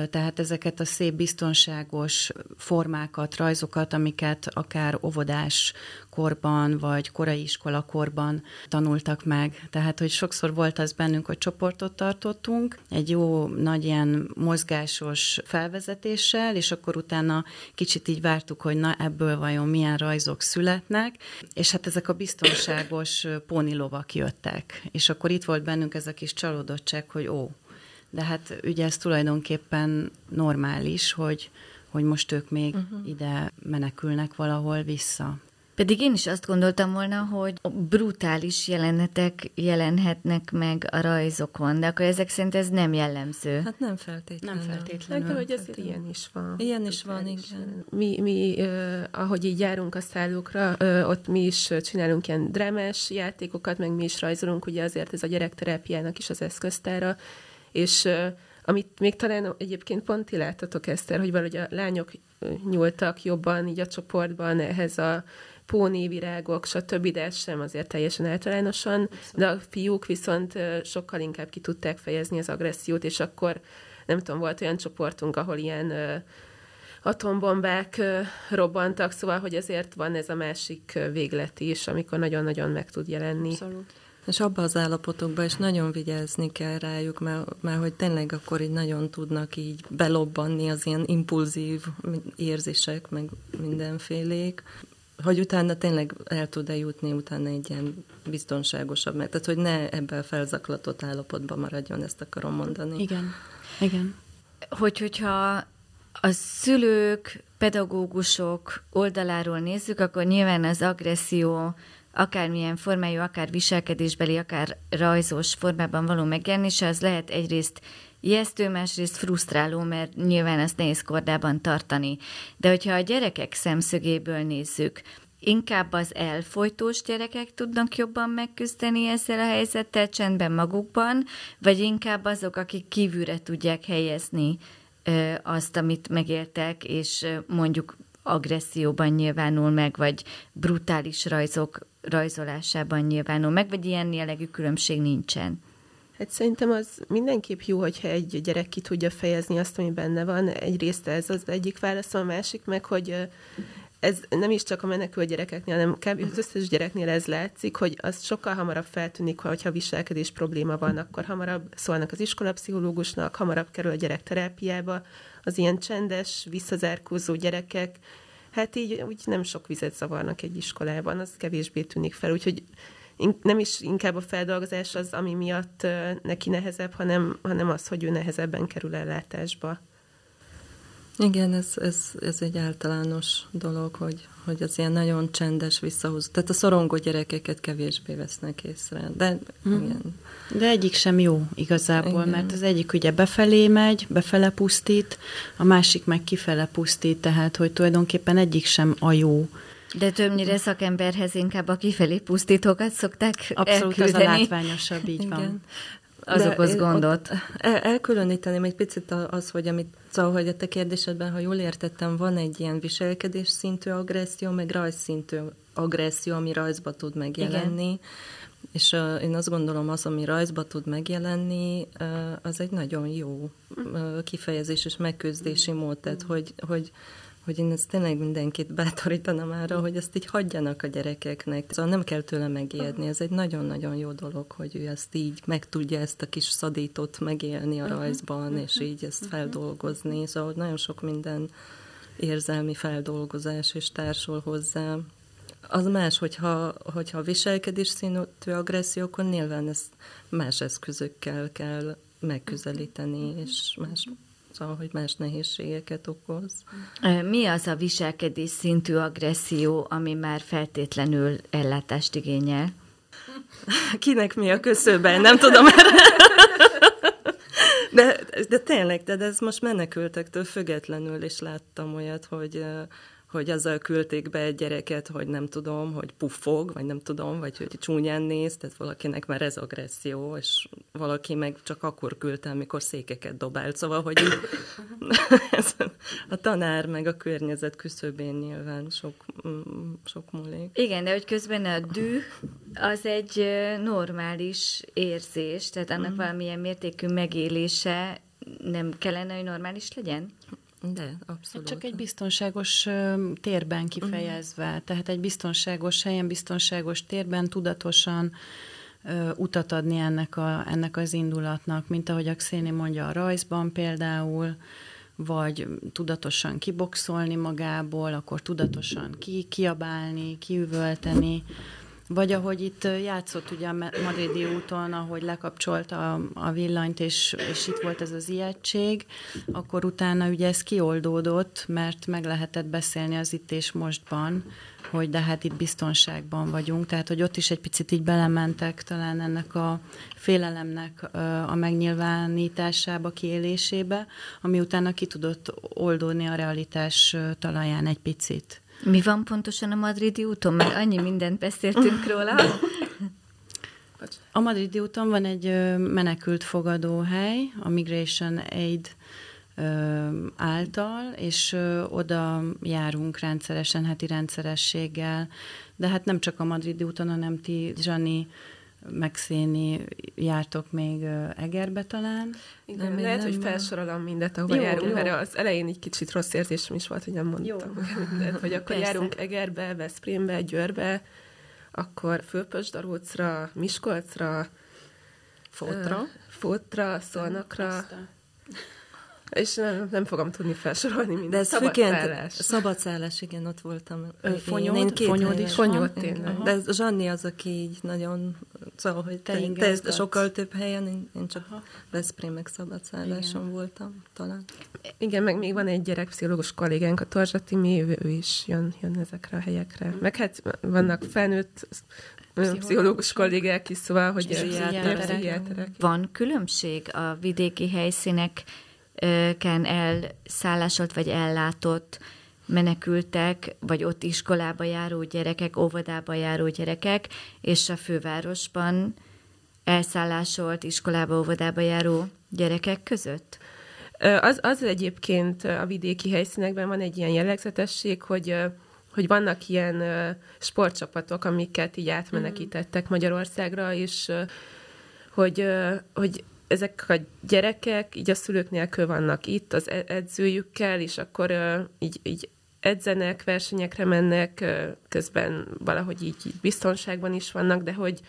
tehát ezeket a szép biztonságos formákat, rajzokat, amiket akár óvodás korban, vagy korai iskolakorban tanultak meg. Tehát, hogy sokszor volt az bennünk, hogy csoportot tartottunk, egy jó nagy ilyen mozgásos felvezetéssel, és akkor utána kicsit így vártuk, hogy na ebből vajon milyen rajzok születnek, és hát ezek a biztonságos pónilovak jöttek. És akkor itt volt bennünk ez a kis csalódottság, hogy ó, de hát ugye ez tulajdonképpen normális, hogy, hogy most ők még uh-huh. ide menekülnek valahol vissza. Pedig én is azt gondoltam volna, hogy brutális jelenetek jelenhetnek meg a rajzokon, de akkor ezek szerint ez nem jellemző. Hát nem feltétlenül. Nem feltétlenül. De hogy azért hát, ilyen is van. Ilyen is van, igen. Mi, mi uh, ahogy így járunk a szállókra, uh, ott mi is csinálunk ilyen drámás játékokat, meg mi is rajzolunk, ugye azért ez a gyerekterápiának is az eszköztára, és amit még talán egyébként pont ti láttatok, Eszter, hogy valahogy a lányok nyúltak jobban így a csoportban ehhez a pónévirágok, stb., de ez sem azért teljesen általánosan, de a fiúk viszont sokkal inkább ki tudták fejezni az agressziót, és akkor nem tudom, volt olyan csoportunk, ahol ilyen atombombák robbantak, szóval, hogy ezért van ez a másik véglet is, amikor nagyon-nagyon meg tud jelenni. Abszolút. És abban az állapotokban is nagyon vigyázni kell rájuk, mert, mert hogy tényleg akkor így nagyon tudnak így belobbanni az ilyen impulzív érzések, meg mindenfélék hogy utána tényleg el tud-e jutni utána egy ilyen biztonságosabb, mert tehát hogy ne ebben felzaklatott állapotban maradjon, ezt akarom mondani. Igen, igen. Hogy, hogyha a szülők, pedagógusok oldaláról nézzük, akkor nyilván az agresszió akármilyen formájú, akár viselkedésbeli, akár rajzos formában való megjelenése, az lehet egyrészt ijesztő, másrészt frusztráló, mert nyilván ezt nehéz kordában tartani. De hogyha a gyerekek szemszögéből nézzük, inkább az elfolytós gyerekek tudnak jobban megküzdeni ezzel a helyzettel csendben magukban, vagy inkább azok, akik kívülre tudják helyezni ö, azt, amit megéltek, és ö, mondjuk agresszióban nyilvánul meg, vagy brutális rajzok rajzolásában nyilvánul meg, vagy ilyen jellegű különbség nincsen. Hát szerintem az mindenképp jó, hogyha egy gyerek ki tudja fejezni azt, ami benne van. Egyrészt ez az egyik válasz, a másik meg, hogy ez nem is csak a menekül gyerekeknél, hanem kb. az összes gyereknél ez látszik, hogy az sokkal hamarabb feltűnik, hogyha viselkedés probléma van, akkor hamarabb szólnak az iskolapszichológusnak, hamarabb kerül a gyerek terápiába. Az ilyen csendes, visszazárkózó gyerekek, hát így úgy nem sok vizet zavarnak egy iskolában, az kevésbé tűnik fel, úgyhogy nem is inkább a feldolgozás az, ami miatt neki nehezebb, hanem, hanem az, hogy ő nehezebben kerül ellátásba. Igen, ez, ez, ez egy általános dolog, hogy, hogy az ilyen nagyon csendes visszahúzó. Tehát a szorongó gyerekeket kevésbé vesznek észre. De, hmm. igen. De egyik sem jó igazából, igen. mert az egyik ugye befelé megy, befele pusztít, a másik meg kifele pusztít, tehát hogy tulajdonképpen egyik sem a jó. De többnyire szakemberhez inkább a kifelé pusztítókat szokták Abszolút elküldeni. az a látványosabb, így Igen. van. Az De okoz gondot. El, elkülöníteném egy picit az, hogy amit, szóval, hogy a te kérdésedben, ha jól értettem, van egy ilyen viselkedés szintű agresszió, meg rajzszintű agresszió, ami rajzba tud megjelenni. Igen. És uh, én azt gondolom, az, ami rajzba tud megjelenni, uh, az egy nagyon jó uh, kifejezés és megküzdési mód, tehát hogy, hogy hogy én ezt tényleg mindenkit bátorítanám arra, hogy ezt így hagyjanak a gyerekeknek. Szóval nem kell tőle megijedni, ez egy nagyon-nagyon jó dolog, hogy ő ezt így meg tudja ezt a kis szadítót megélni a rajzban, uh-huh. és így ezt feldolgozni. Szóval nagyon sok minden érzelmi feldolgozás és társul hozzá. Az más, hogyha, hogyha viselkedés színű agresszió, akkor nyilván ezt más eszközökkel kell megközelíteni, és más szóval, hogy más nehézségeket okoz. Mi az a viselkedés szintű agresszió, ami már feltétlenül ellátást igényel? Kinek mi a köszönben, nem tudom erre. De, de tényleg, de ez most menekültektől függetlenül is láttam olyat, hogy hogy azzal küldték be egy gyereket, hogy nem tudom, hogy puffog, vagy nem tudom, vagy hogy csúnyán néz, tehát valakinek már ez agresszió, és valaki meg csak akkor küldte, amikor székeket dobált. Szóval, hogy ez a tanár meg a környezet küszöbén nyilván sok, mm, sok múlik. Igen, de hogy közben a düh az egy normális érzés, tehát annak mm. valamilyen mértékű megélése nem kellene, hogy normális legyen? De, abszolút. Csak egy biztonságos térben kifejezve, uh-huh. tehát egy biztonságos helyen, biztonságos térben tudatosan utat adni ennek, a, ennek az indulatnak, mint ahogy a Xéni mondja a rajzban például, vagy tudatosan kiboxolni magából, akkor tudatosan ki, kiabálni, kiüvölteni, vagy ahogy itt játszott ugye a Madridi úton, ahogy lekapcsolta a, a villanyt, és, és itt volt ez az ijegység, akkor utána ugye ez kioldódott, mert meg lehetett beszélni az itt és mostban, hogy de hát itt biztonságban vagyunk, tehát hogy ott is egy picit így belementek talán ennek a félelemnek a megnyilvánításába, kiélésébe, ami utána ki tudott oldódni a realitás talaján egy picit. Mi van pontosan a madridi úton? Mert annyi mindent beszéltünk róla. A madridi úton van egy menekült fogadóhely, a Migration Aid által, és oda járunk rendszeresen, heti rendszerességgel, de hát nem csak a Madridi úton, hanem ti, Zsani, megszéni jártok még Egerbe talán. Igen, nem, lehet, nem, hogy felsorolom mindet, ahova jó, járunk, jó. mert az elején egy kicsit rossz érzésem is volt, hogy nem mondtam jó. mindent, hogy akkor Persze. járunk Egerbe, Veszprémbe, Győrbe, akkor Főpösdarócra, Miskolcra, Fótra, Fótra, Szolnokra, és nem, nem fogom tudni felsorolni mindent. De ez szabadszállás. Szabadszállás, igen, ott voltam. Fonyód, én, én fonyód is Fonyód, tényleg. De ez Zsanni az, aki így nagyon, szóval, hogy te, te, te sokkal több helyen, én, én csak Aha. Veszprém meg szabadszálláson igen. voltam, talán. Igen, meg még van egy gyerekpszichológus kollégánk, a Torzsa Timi, ő, ő is jön, jön ezekre a helyekre. Meg hát vannak felnőtt pszichológus kollégák is, szóval, hogy pszichiáterek. Van különbség a vidéki helyszínek ken elszállásolt vagy ellátott menekültek, vagy ott iskolába járó gyerekek, óvodába járó gyerekek, és a fővárosban elszállásolt iskolába, óvodába járó gyerekek között? Az, az egyébként a vidéki helyszínekben van egy ilyen jellegzetesség, hogy hogy vannak ilyen sportcsapatok, amiket így átmenekítettek Magyarországra, és hogy, hogy ezek a gyerekek így a szülők nélkül vannak itt az e-, edzőjükkel, és akkor így, így edzenek, versenyekre mennek, közben valahogy így biztonságban is vannak, de hogy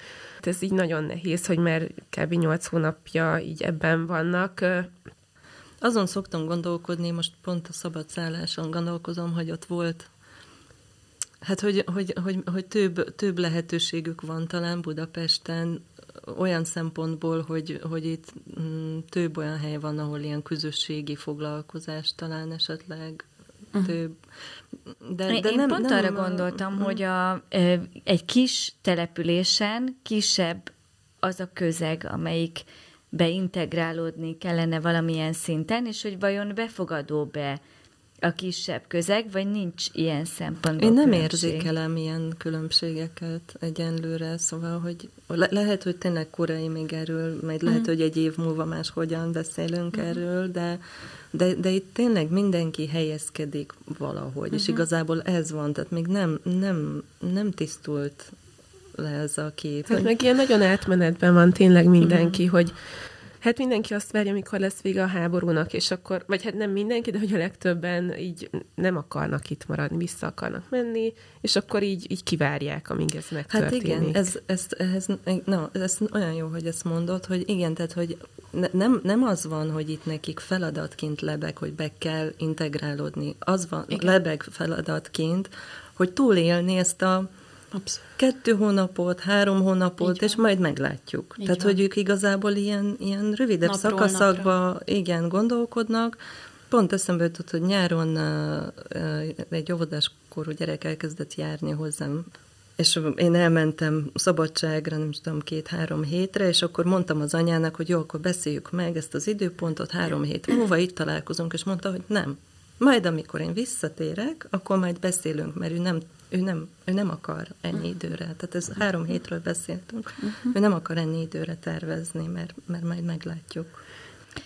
ez így nagyon nehéz, hogy már kb. 8 hónapja így ebben vannak. Azon szoktam gondolkodni, most pont a szabadszálláson gondolkozom, hogy ott volt Hát, hogy, hogy, hogy, hogy több, több lehetőségük van talán Budapesten, olyan szempontból, hogy, hogy itt mm, több olyan hely van, ahol ilyen közösségi foglalkozás talán esetleg uh-huh. több. De, de Én nem, pont nem, arra gondoltam, uh-huh. hogy a, egy kis településen kisebb az a közeg, amelyik beintegrálódni kellene valamilyen szinten, és hogy vajon befogadó-be a kisebb közeg, vagy nincs ilyen szempontból Én nem különbség? érzékelem ilyen különbségeket egyenlőre, szóval, hogy le- lehet, hogy tényleg korai még erről, majd lehet, mm. hogy egy év múlva más hogyan beszélünk mm. erről, de, de, de itt tényleg mindenki helyezkedik valahogy, mm-hmm. és mhm. igazából ez van, tehát még nem, nem, nem tisztult le ez a kép. Hát meg ilyen nagyon átmenetben van tényleg mindenki, mm. hogy Hát mindenki azt várja, amikor lesz vége a háborúnak, és akkor, vagy hát nem mindenki, de hogy a legtöbben így nem akarnak itt maradni, vissza akarnak menni, és akkor így, így kivárják, amíg ez megtörténik. Hát igen, ez, ez, ez, na, ez olyan jó, hogy ezt mondod, hogy igen, tehát, hogy ne, nem, nem az van, hogy itt nekik feladatként lebeg, hogy be kell integrálódni. Az van, igen. lebeg feladatként, hogy túlélni ezt a Abszolút. Kettő hónapot, három hónapot, és majd meglátjuk. Így Tehát, van. hogy ők igazából ilyen, ilyen rövidebb Napról szakaszakba napra. igen, gondolkodnak. Pont eszembe jutott, hogy nyáron uh, egy óvodáskorú gyerek elkezdett járni hozzám és én elmentem szabadságra, nem tudom, két-három hétre, és akkor mondtam az anyának, hogy jó, akkor beszéljük meg ezt az időpontot, három hét múlva itt találkozunk, és mondta, hogy nem. Majd amikor én visszatérek, akkor majd beszélünk, mert ő nem ő nem, ő nem akar ennyi időre, tehát ez három hétről beszéltünk, uh-huh. ő nem akar ennyi időre tervezni, mert, mert majd meglátjuk.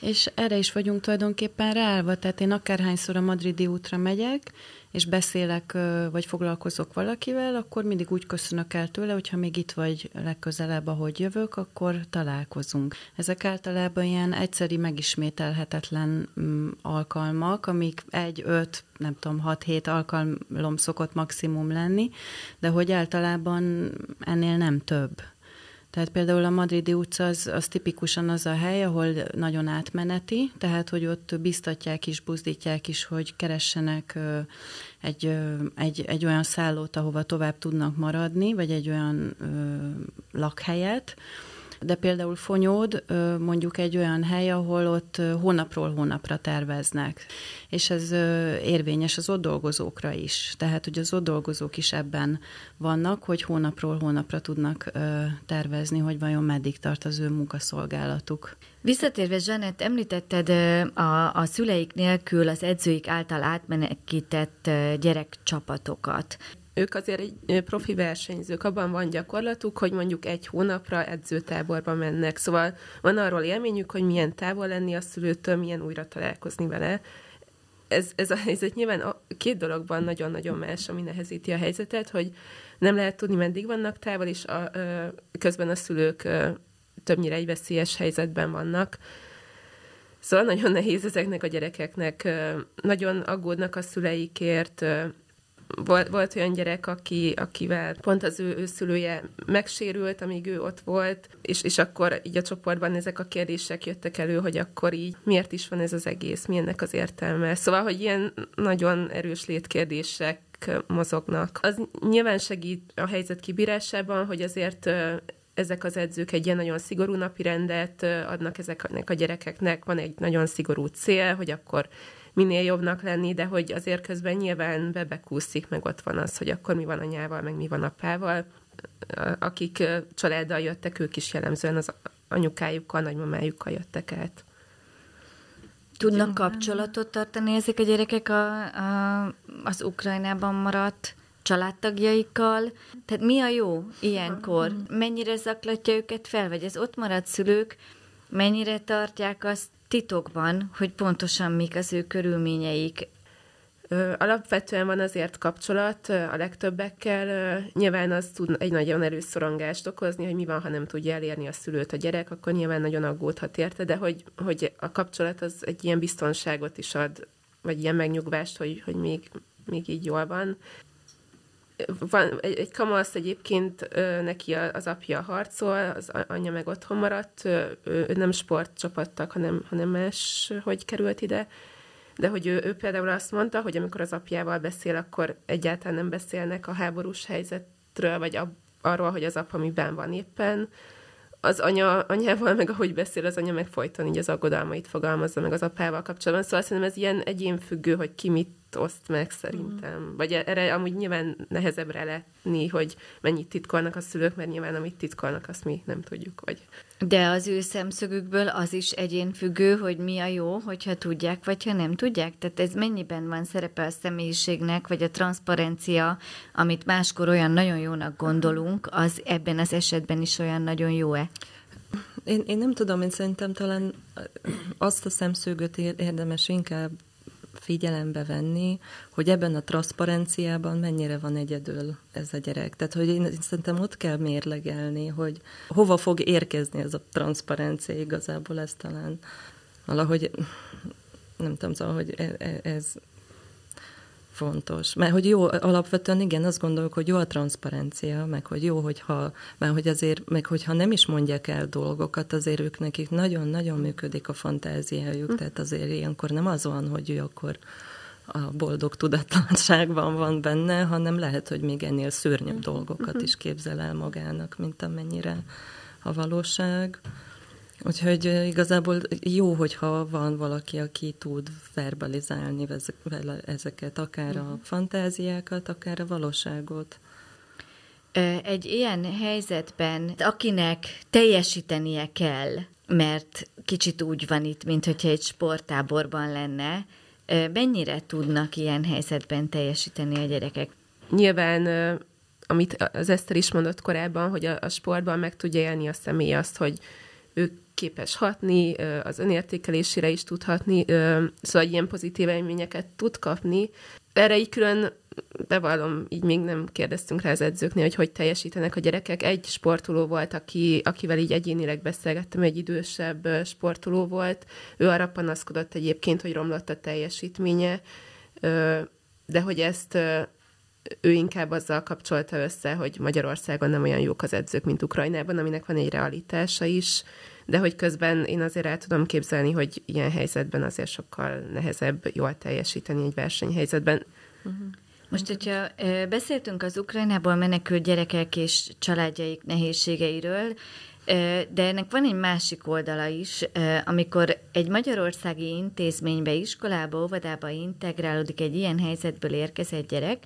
És erre is vagyunk tulajdonképpen ráállva, tehát én akárhányszor a madridi útra megyek, és beszélek, vagy foglalkozok valakivel, akkor mindig úgy köszönök el tőle, hogyha még itt vagy legközelebb, ahogy jövök, akkor találkozunk. Ezek általában ilyen egyszeri megismételhetetlen mm, alkalmak, amik egy, öt, nem tudom, hat-hét alkalom szokott maximum lenni, de hogy általában ennél nem több. Tehát például a Madridi utca az, az tipikusan az a hely, ahol nagyon átmeneti, tehát hogy ott biztatják is, buzdítják is, hogy keressenek egy, egy, egy olyan szállót, ahova tovább tudnak maradni, vagy egy olyan lakhelyet, de például Fonyód mondjuk egy olyan hely, ahol ott hónapról hónapra terveznek, és ez érvényes az ott dolgozókra is. Tehát, hogy az ott dolgozók is ebben vannak, hogy hónapról hónapra tudnak tervezni, hogy vajon meddig tart az ő munkaszolgálatuk. Visszatérve, Zsanett, említetted a, a szüleik nélkül az edzőik által átmenekített gyerekcsapatokat ők azért egy profi versenyzők, abban van gyakorlatuk, hogy mondjuk egy hónapra edzőtáborba mennek. Szóval van arról élményük, hogy milyen távol lenni a szülőtől, milyen újra találkozni vele. Ez, ez a helyzet nyilván a két dologban nagyon-nagyon más, ami nehezíti a helyzetet, hogy nem lehet tudni, meddig vannak távol, és a, közben a szülők többnyire egy veszélyes helyzetben vannak. Szóval nagyon nehéz ezeknek a gyerekeknek. Nagyon aggódnak a szüleikért, volt, volt olyan gyerek, aki, akivel pont az ő, ő szülője megsérült, amíg ő ott volt, és, és akkor így a csoportban ezek a kérdések jöttek elő, hogy akkor így miért is van ez az egész, mi ennek az értelme. Szóval, hogy ilyen nagyon erős létkérdések mozognak. Az nyilván segít a helyzet kibírásában, hogy azért ezek az edzők egy ilyen nagyon szigorú napi rendet adnak ezeknek a gyerekeknek, van egy nagyon szigorú cél, hogy akkor minél jobbnak lenni, de hogy azért közben nyilván bebekúszik, meg ott van az, hogy akkor mi van anyával, meg mi van apával. Akik családdal jöttek, ők is jellemzően az anyukájukkal, nagymamájukkal jöttek át. Tudnak kapcsolatot tartani ezek a gyerekek a, a, az Ukrajnában maradt családtagjaikkal? Tehát mi a jó ilyenkor? Mennyire zaklatja őket fel, vagy ez ott maradt szülők, mennyire tartják azt titokban, hogy pontosan mik az ő körülményeik. Alapvetően van azért kapcsolat a legtöbbekkel. Nyilván az tud egy nagyon erős szorongást okozni, hogy mi van, ha nem tudja elérni a szülőt a gyerek, akkor nyilván nagyon aggódhat érte, de hogy, hogy a kapcsolat az egy ilyen biztonságot is ad, vagy ilyen megnyugvást, hogy, hogy még, még így jól van. Van egy, egy kamasz egyébként neki az apja harcol, az anyja meg otthon maradt, ő, ő nem sportcsapattak, hanem, hanem más, hogy került ide, de hogy ő, ő például azt mondta, hogy amikor az apjával beszél, akkor egyáltalán nem beszélnek a háborús helyzetről, vagy a, arról, hogy az apa miben van éppen. Az anya, anyával, meg ahogy beszél, az anya meg folyton így az aggodalmait fogalmazza meg az apával kapcsolatban. Szóval szerintem ez ilyen egyénfüggő, hogy ki mit oszt meg szerintem. Mm. Vagy erre amúgy nyilván nehezebbre letni, hogy mennyit titkolnak a szülők, mert nyilván amit titkolnak, azt mi nem tudjuk. Vagy... De az ő szemszögükből az is egyénfüggő, hogy mi a jó, hogyha tudják, vagy ha nem tudják? Tehát ez mennyiben van szerepe a személyiségnek, vagy a transzparencia, amit máskor olyan nagyon jónak gondolunk, az ebben az esetben is olyan nagyon jó-e? Én, én nem tudom, én szerintem talán azt a szemszögöt érdemes inkább figyelembe venni, hogy ebben a transzparenciában mennyire van egyedül ez a gyerek. Tehát, hogy én, szerintem ott kell mérlegelni, hogy hova fog érkezni ez a transzparencia igazából, ez talán valahogy, nem tudom, szóval, hogy e, e, ez, fontos. Mert hogy jó, alapvetően igen, azt gondolok, hogy jó a transzparencia, meg hogy jó, hogyha, mert hogy azért, meg hogyha nem is mondják el dolgokat, azért ők nekik nagyon-nagyon működik a fantáziájuk, hm. tehát azért ilyenkor nem az van, hogy ő akkor a boldog tudatlanságban van benne, hanem lehet, hogy még ennél szörnyebb hm. dolgokat hm. is képzel el magának, mint amennyire a valóság. Úgyhogy igazából jó, hogyha van valaki, aki tud verbalizálni ezeket, akár a mhm. fantáziákat, akár a valóságot. Egy ilyen helyzetben, akinek teljesítenie kell, mert kicsit úgy van itt, mint hogyha egy sporttáborban lenne, mennyire tudnak ilyen helyzetben teljesíteni a gyerekek? Nyilván, amit az Eszter is mondott korábban, hogy a, a sportban meg tudja élni a személy azt, hogy ő képes hatni, az önértékelésére is tud hatni, szóval ilyen pozitív élményeket tud kapni. Erre így külön bevallom, így még nem kérdeztünk rá az edzőknél, hogy hogy teljesítenek a gyerekek. Egy sportoló volt, aki, akivel így egyénileg beszélgettem, egy idősebb sportoló volt. Ő arra panaszkodott egyébként, hogy romlott a teljesítménye, de hogy ezt ő inkább azzal kapcsolta össze, hogy Magyarországon nem olyan jók az edzők, mint Ukrajnában, aminek van egy realitása is, de hogy közben én azért el tudom képzelni, hogy ilyen helyzetben azért sokkal nehezebb jól teljesíteni egy versenyhelyzetben. Uh-huh. Most, hogyha beszéltünk az Ukrajnából menekült gyerekek és családjaik nehézségeiről, de ennek van egy másik oldala is, amikor egy magyarországi intézménybe, iskolába, óvodába integrálódik egy ilyen helyzetből érkezett gyerek,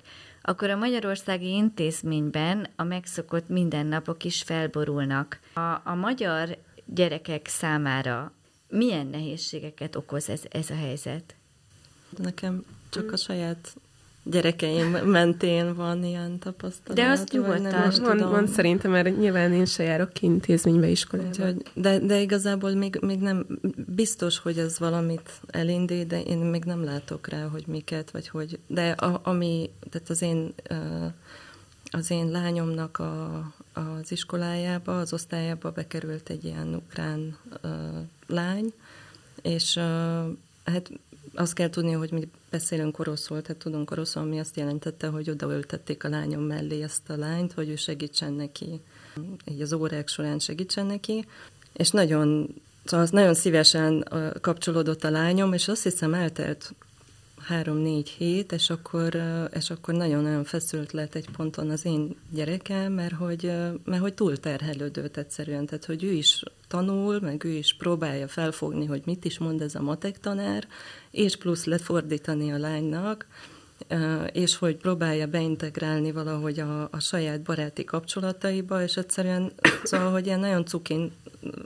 akkor a magyarországi intézményben a megszokott mindennapok is felborulnak. A, a magyar gyerekek számára milyen nehézségeket okoz ez, ez a helyzet? Nekem csak a saját gyerekeim mentén van ilyen tapasztalat. De azt nyugodtan van, van szerintem, mert nyilván én se járok ki intézménybe, iskolába. Úgyhogy, de, de igazából még, még nem, biztos, hogy ez valamit elindít, de én még nem látok rá, hogy miket, vagy hogy, de a, ami, tehát az én, az én lányomnak a, az iskolájába, az osztályába bekerült egy ilyen ukrán lány, és hát azt kell tudni, hogy mi beszélünk oroszul, tehát tudunk oroszul, ami azt jelentette, hogy odaültették a lányom mellé ezt a lányt, hogy ő segítsen neki, így az órák során segítsen neki, és nagyon, szóval az nagyon szívesen kapcsolódott a lányom, és azt hiszem eltelt három-négy hét, és akkor, és akkor nagyon-nagyon feszült lett egy ponton az én gyerekem, mert hogy, mert hogy túl terhelődött egyszerűen, tehát hogy ő is tanul, meg ő is próbálja felfogni, hogy mit is mond ez a matek tanár, és plusz lefordítani a lánynak, és hogy próbálja beintegrálni valahogy a, a saját baráti kapcsolataiba, és egyszerűen szóval, hogy ilyen nagyon cukin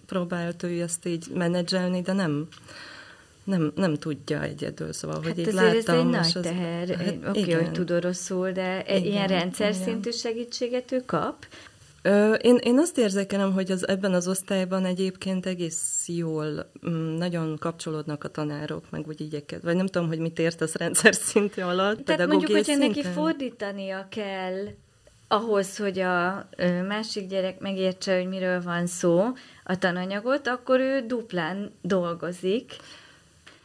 próbált ő ezt így menedzselni, de nem, nem, nem tudja egyedül, szóval, hát hogy így láttam. ez egy nagy teher, hát, oké, okay, hogy tud oroszul, de igen, ilyen rendszer igen. szintű segítséget ő kap? Ö, én, én azt érzékelem, hogy az, ebben az osztályban egyébként egész jól m, nagyon kapcsolódnak a tanárok, meg úgy igyeket. Vagy nem tudom, hogy mit értesz rendszer szintű alatt, Tehát mondjuk, hogyha neki fordítania kell ahhoz, hogy a másik gyerek megértse, hogy miről van szó, a tananyagot, akkor ő duplán dolgozik.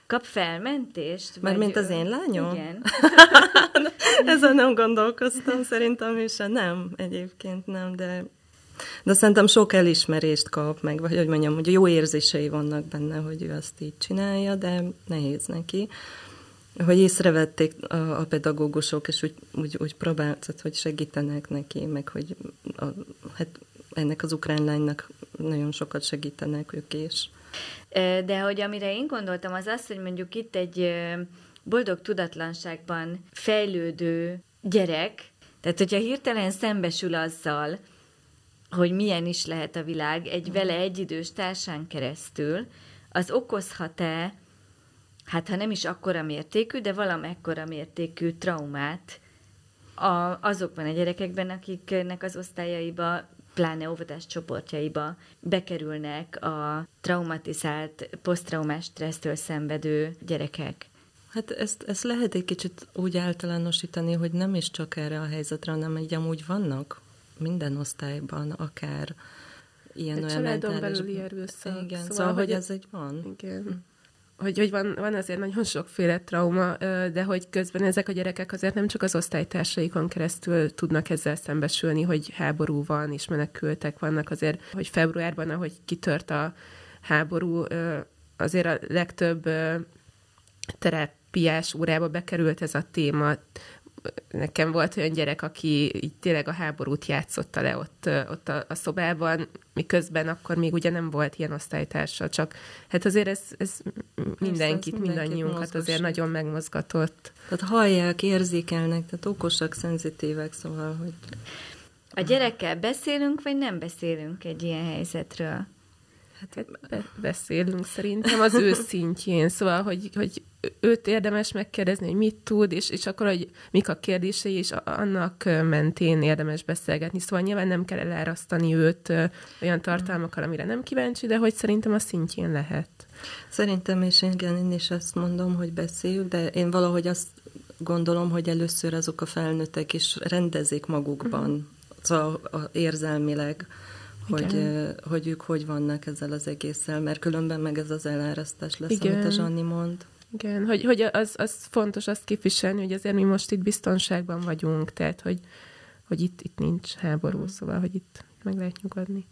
Kap felmentést? Mert mint az én lányom? Igen. Ezen nem gondolkoztam, szerintem is nem, egyébként nem, de de szerintem sok elismerést kap meg, vagy hogy mondjam, hogy jó érzései vannak benne, hogy ő azt így csinálja, de nehéz neki. Hogy észrevették a, a pedagógusok, és úgy, úgy, úgy próbáltak, hogy segítenek neki, meg hogy a, hát ennek az ukrán lánynak nagyon sokat segítenek ők is. De hogy amire én gondoltam, az az, hogy mondjuk itt egy boldog tudatlanságban fejlődő gyerek, tehát hogyha hirtelen szembesül azzal, hogy milyen is lehet a világ egy vele egyidős társán keresztül, az okozhat-e, hát ha nem is akkora mértékű, de valamekkora mértékű traumát a, azokban a gyerekekben, akiknek az osztályaiba pláne óvodás csoportjaiba bekerülnek a traumatizált, posztraumás stressztől szenvedő gyerekek. Hát ezt, ezt lehet egy kicsit úgy általánosítani, hogy nem is csak erre a helyzetre, hanem így amúgy vannak minden osztályban, akár ilyen olyan családon belüli erőszak. Igen, szóval, szóval hogy ez egy van. Igen. Hogy, hogy van, van azért nagyon sokféle trauma, de hogy közben ezek a gyerekek azért nem csak az osztálytársaikon keresztül tudnak ezzel szembesülni, hogy háború van, és menekültek vannak azért, hogy februárban, ahogy kitört a háború, azért a legtöbb terápiás órába bekerült ez a téma, nekem volt olyan gyerek, aki így tényleg a háborút játszotta le ott, ott a, a szobában, miközben akkor még ugye nem volt ilyen osztálytársa, csak hát azért ez, ez mindenkit, ez mindannyiunkat mozgos. azért nagyon megmozgatott. Tehát hallják, érzékelnek, tehát okosak, szenzitívek, szóval, hogy... A gyerekkel beszélünk, vagy nem beszélünk egy ilyen helyzetről? Hát be, beszélünk szerintem az ő szintjén, szóval, hogy, hogy őt érdemes megkérdezni, hogy mit tud, és, és akkor, hogy mik a kérdései, és annak mentén érdemes beszélgetni. Szóval nyilván nem kell elárasztani őt olyan tartalmakkal, amire nem kíváncsi, de hogy szerintem a szintjén lehet. Szerintem, és igen, én is azt mondom, hogy beszéljük, de én valahogy azt gondolom, hogy először azok a felnőttek is rendezik magukban, szóval érzelmileg, hogy, hogy ők hogy vannak ezzel az egésszel, mert különben meg ez az elárasztás lesz, Igen. amit a Zsanni mond. Igen, hogy, hogy az, az fontos azt képviselni, hogy azért mi most itt biztonságban vagyunk, tehát hogy, hogy itt, itt nincs háború, mm. szóval, hogy itt meg lehet nyugodni.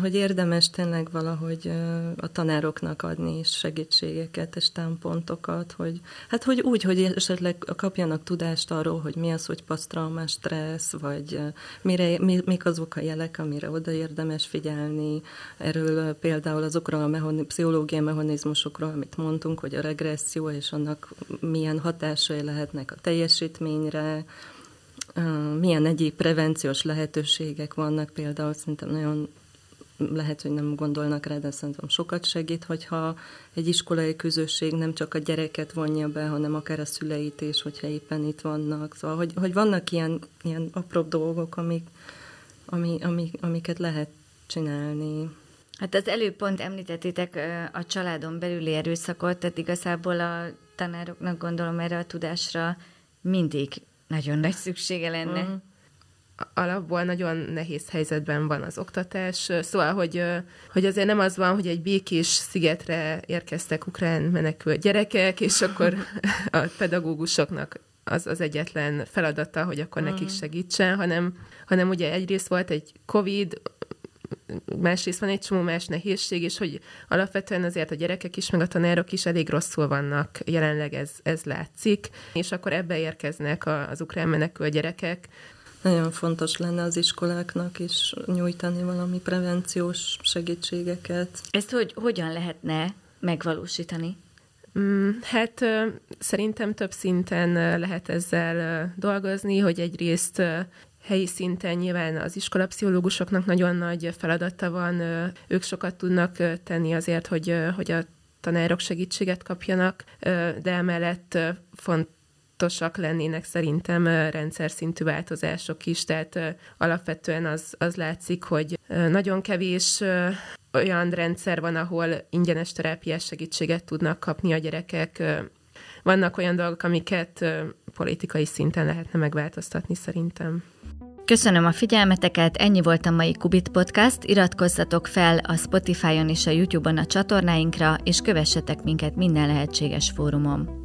Hogy érdemes tényleg valahogy a tanároknak adni is segítségeket és támpontokat, hogy hát hogy úgy, hogy esetleg kapjanak tudást arról, hogy mi az, hogy pasztraumás stressz, vagy mire, mi, mik azok a jelek, amire oda érdemes figyelni. Erről például azokról a mechani, pszichológiai mechanizmusokról, amit mondtunk, hogy a regresszió és annak milyen hatásai lehetnek a teljesítményre, milyen egyéb prevenciós lehetőségek vannak, például szerintem nagyon lehet, hogy nem gondolnak rá, de szerintem sokat segít, hogyha egy iskolai közösség nem csak a gyereket vonja be, hanem akár a szüleit is, hogyha éppen itt vannak. Szóval, hogy, hogy vannak ilyen, ilyen apró dolgok, amik, ami, ami, amiket lehet csinálni. Hát az előbb pont említettétek a családon belüli erőszakot, tehát igazából a tanároknak gondolom erre a tudásra mindig nagyon nagy szüksége lenne. Mm alapból nagyon nehéz helyzetben van az oktatás, szóval, hogy, hogy azért nem az van, hogy egy békés szigetre érkeztek ukrán menekült gyerekek, és akkor a pedagógusoknak az az egyetlen feladata, hogy akkor mm. nekik segítsen, hanem, hanem ugye egyrészt volt egy COVID, másrészt van egy csomó más nehézség, és hogy alapvetően azért a gyerekek is, meg a tanárok is elég rosszul vannak, jelenleg ez, ez látszik, és akkor ebbe érkeznek az ukrán menekül gyerekek, nagyon fontos lenne az iskoláknak is nyújtani valami prevenciós segítségeket. Ezt hogy, hogyan lehetne megvalósítani? Mm, hát szerintem több szinten lehet ezzel dolgozni, hogy egyrészt helyi szinten nyilván az iskolapszichológusoknak nagyon nagy feladata van, ők sokat tudnak tenni azért, hogy, hogy a tanárok segítséget kapjanak, de emellett font, fontosak lennének szerintem rendszer szintű változások is, tehát alapvetően az, az látszik, hogy nagyon kevés olyan rendszer van, ahol ingyenes terápiás segítséget tudnak kapni a gyerekek. Vannak olyan dolgok, amiket politikai szinten lehetne megváltoztatni szerintem. Köszönöm a figyelmeteket, ennyi volt a mai Kubit Podcast, iratkozzatok fel a Spotify-on és a YouTube-on a csatornáinkra, és kövessetek minket minden lehetséges fórumon.